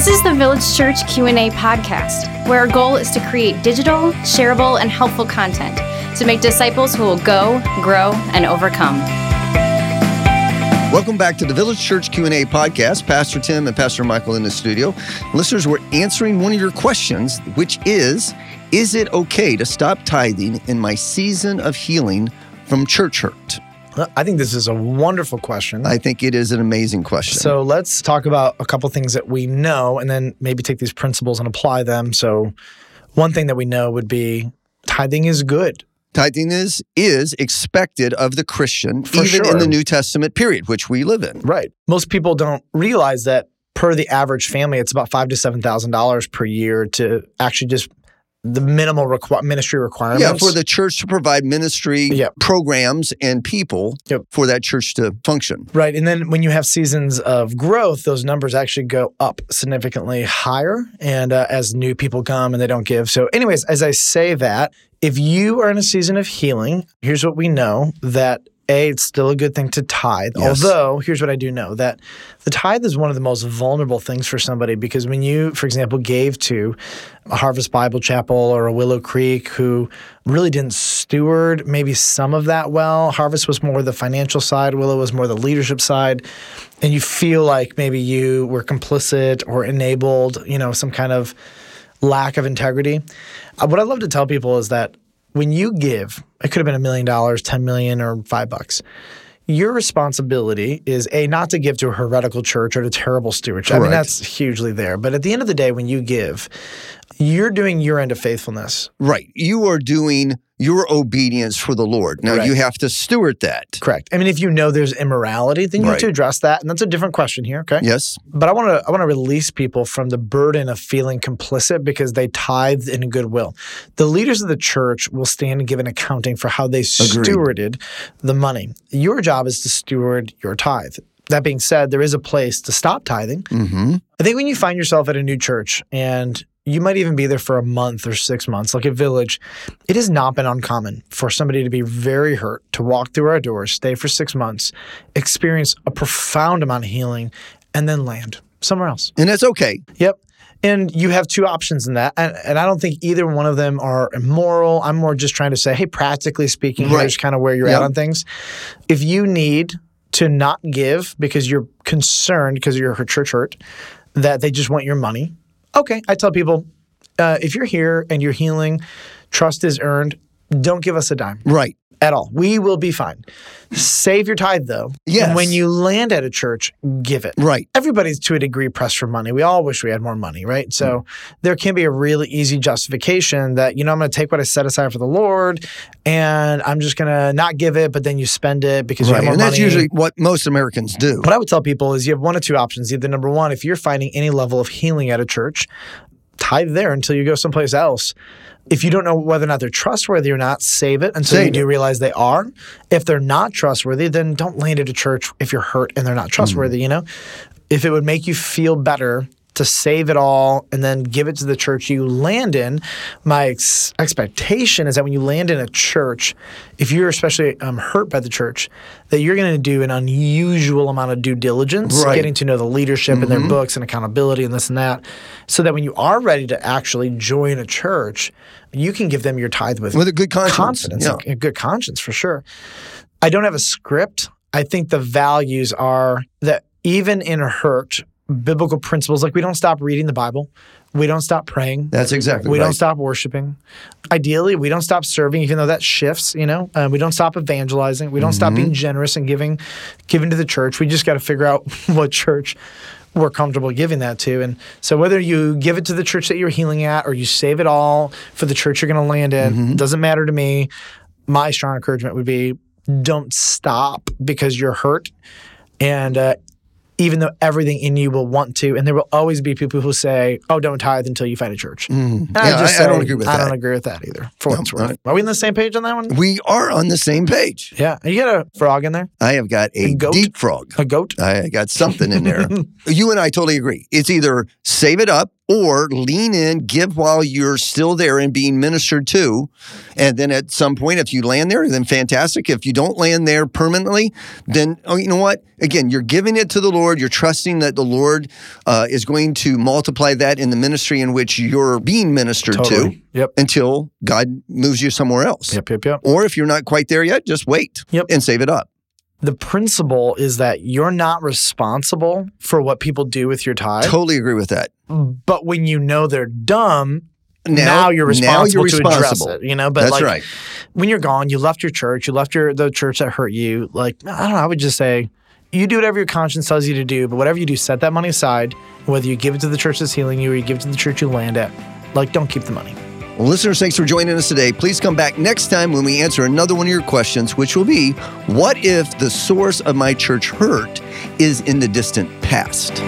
This is the Village Church Q&A podcast, where our goal is to create digital, shareable, and helpful content to make disciples who will go, grow, and overcome. Welcome back to the Village Church Q&A podcast. Pastor Tim and Pastor Michael in the studio. Listeners, we're answering one of your questions, which is, is it okay to stop tithing in my season of healing from church hurt? I think this is a wonderful question. I think it is an amazing question. So let's talk about a couple things that we know and then maybe take these principles and apply them. So one thing that we know would be tithing is good. Tithing is is expected of the Christian, For even in the New Testament period, which we live in. Right. Most people don't realize that per the average family, it's about five to seven thousand dollars per year to actually just the minimal requi- ministry requirements. Yeah, for the church to provide ministry Yep. programs and people Yep. for that church to function. Right. And then when you have seasons of growth, those numbers actually go up significantly higher. And uh, as new people come and they don't give. So, anyways, as I say that, if you are in a season of healing, here's what we know that A, it's still a good thing to tithe. Yes. Although, here's what I do know that the tithe is one of the most vulnerable things for somebody because when you, for example, gave to a Harvest Bible Chapel or a Willow Creek who really didn't steward maybe some of that well, Harvest was more the financial side, Willow was more the leadership side, and you feel like maybe you were complicit or enabled, you know, some kind of lack of integrity. Uh, what I love to tell people is that when you give, it could have been a million dollars, 10 million, or five bucks. Your responsibility is a not to give to a heretical church or to terrible stewardship. I mean, that's hugely there. But at the end of the day, when you give, you're doing your end of faithfulness. Right. You are doing your obedience for the Lord. Now Right. you have to steward that. Correct. I mean, if you know there's immorality, then you Right. have to address that, and that's a different question here. Okay. Yes. But I want to I want to release people from the burden of feeling complicit because they tithed in goodwill. The leaders of the church will stand and give an accounting for how they stewarded the money. Your job is to steward your tithe. That being said, there is a place to stop tithing. Mm-hmm. I think when you find yourself at a new church and you might even be there for a month or six months, like a village, it has not been uncommon for somebody to be very hurt, to walk through our doors, stay for six months, experience a profound amount of healing, and then land somewhere else. And that's okay. Yep. And you have two options in that. And, and I don't think either one of them are immoral. I'm more just trying to say, hey, practically speaking, Right. here's kind of where you're Yep. at on things. If you need to not give because you're concerned because you're her church hurt, that they just want your money, okay. I tell people, uh, if you're here and you're healing, trust is earned, don't give us a dime Right. at all. We will be fine. Save your tithe though. Yes. And when you land at a church, give it Right. everybody's to a degree pressed for money. We all wish we had more money, right? So Mm. there can be a really easy justification that, you know, I'm going to take what I set aside for the Lord and I'm just going to not give it, but then you spend it because you have more And that's money. usually what most Americans do. what I would tell people is you have one of two options. Either number one, if you're finding any level of healing at a church, tithe there until you go someplace else. If you don't know whether or not they're trustworthy or not, save it until Save you do realize they are. If they're not trustworthy, then don't land at a church if you're hurt and they're not trustworthy, Mm. you know? If it would make you feel better to save it all and then give it to the church you land in, my ex- expectation is that when you land in a church, if you're especially um, hurt by the church, that you're going to do an unusual amount of due diligence, Right. Mm-hmm. getting to know the leadership and their books and accountability and this and that, so that when you are ready to actually join a church, you can give them your tithe with, With a good conscience. confidence, Yeah. a good conscience for sure. I don't have a script. I think the values are that even in a hurt, biblical principles like we don't stop reading the Bible, we don't stop praying, That's exactly we right. don't stop worshiping. Ideally, we don't stop serving, even though that shifts. You know, uh, we don't stop evangelizing. We don't stop Mm-hmm. being generous and giving, giving to the church. We just got to figure out what church we're comfortable giving that to. And so, whether you give it to the church that you're healing at, or you save it all for the church you're going to land in, Mm-hmm. doesn't matter to me. My strong encouragement would be: don't stop because you're hurt, and uh, even though everything in you will want to, and there will always be people who say, "Oh, don't tithe until you find a church." Mm. Yeah, I- I don't agree with I that. don't agree with that either. For No, worth. Are we on the same page on that one? We are on the same page. Yeah. You got a frog in there? I have got a, A goat? deep frog. A goat? I got something in there. you and I totally agree. It's either save it up or lean in, give while you're still there and being ministered to. And then at some point, if you land there, then fantastic. If you don't land there permanently, then, oh, you know what? Again, you're giving it to the Lord. You're trusting that the Lord uh, is going to multiply that in the ministry in which you're being ministered Totally. to Yep. until God moves you somewhere else. Yep. Yep. Yep. Or if you're not quite there yet, just wait Yep. and save it up. The principle is that you're not responsible for what people do with your tithe. Totally agree with that. But when you know they're dumb, now, you're responsible now you're to responsible. address it. You know, but That's like right. when you're gone, you left your church, you left your the church that hurt you. Like I don't know, I would just say you do whatever your conscience tells you to do, but whatever you do, set that money aside. Whether you give it to the church that's healing you or you give it to the church you land at, like don't keep the money. Well, listeners, thanks for joining us today. Please come back next time when we answer another one of your questions, which will be What if the source of my church hurt is in the distant past?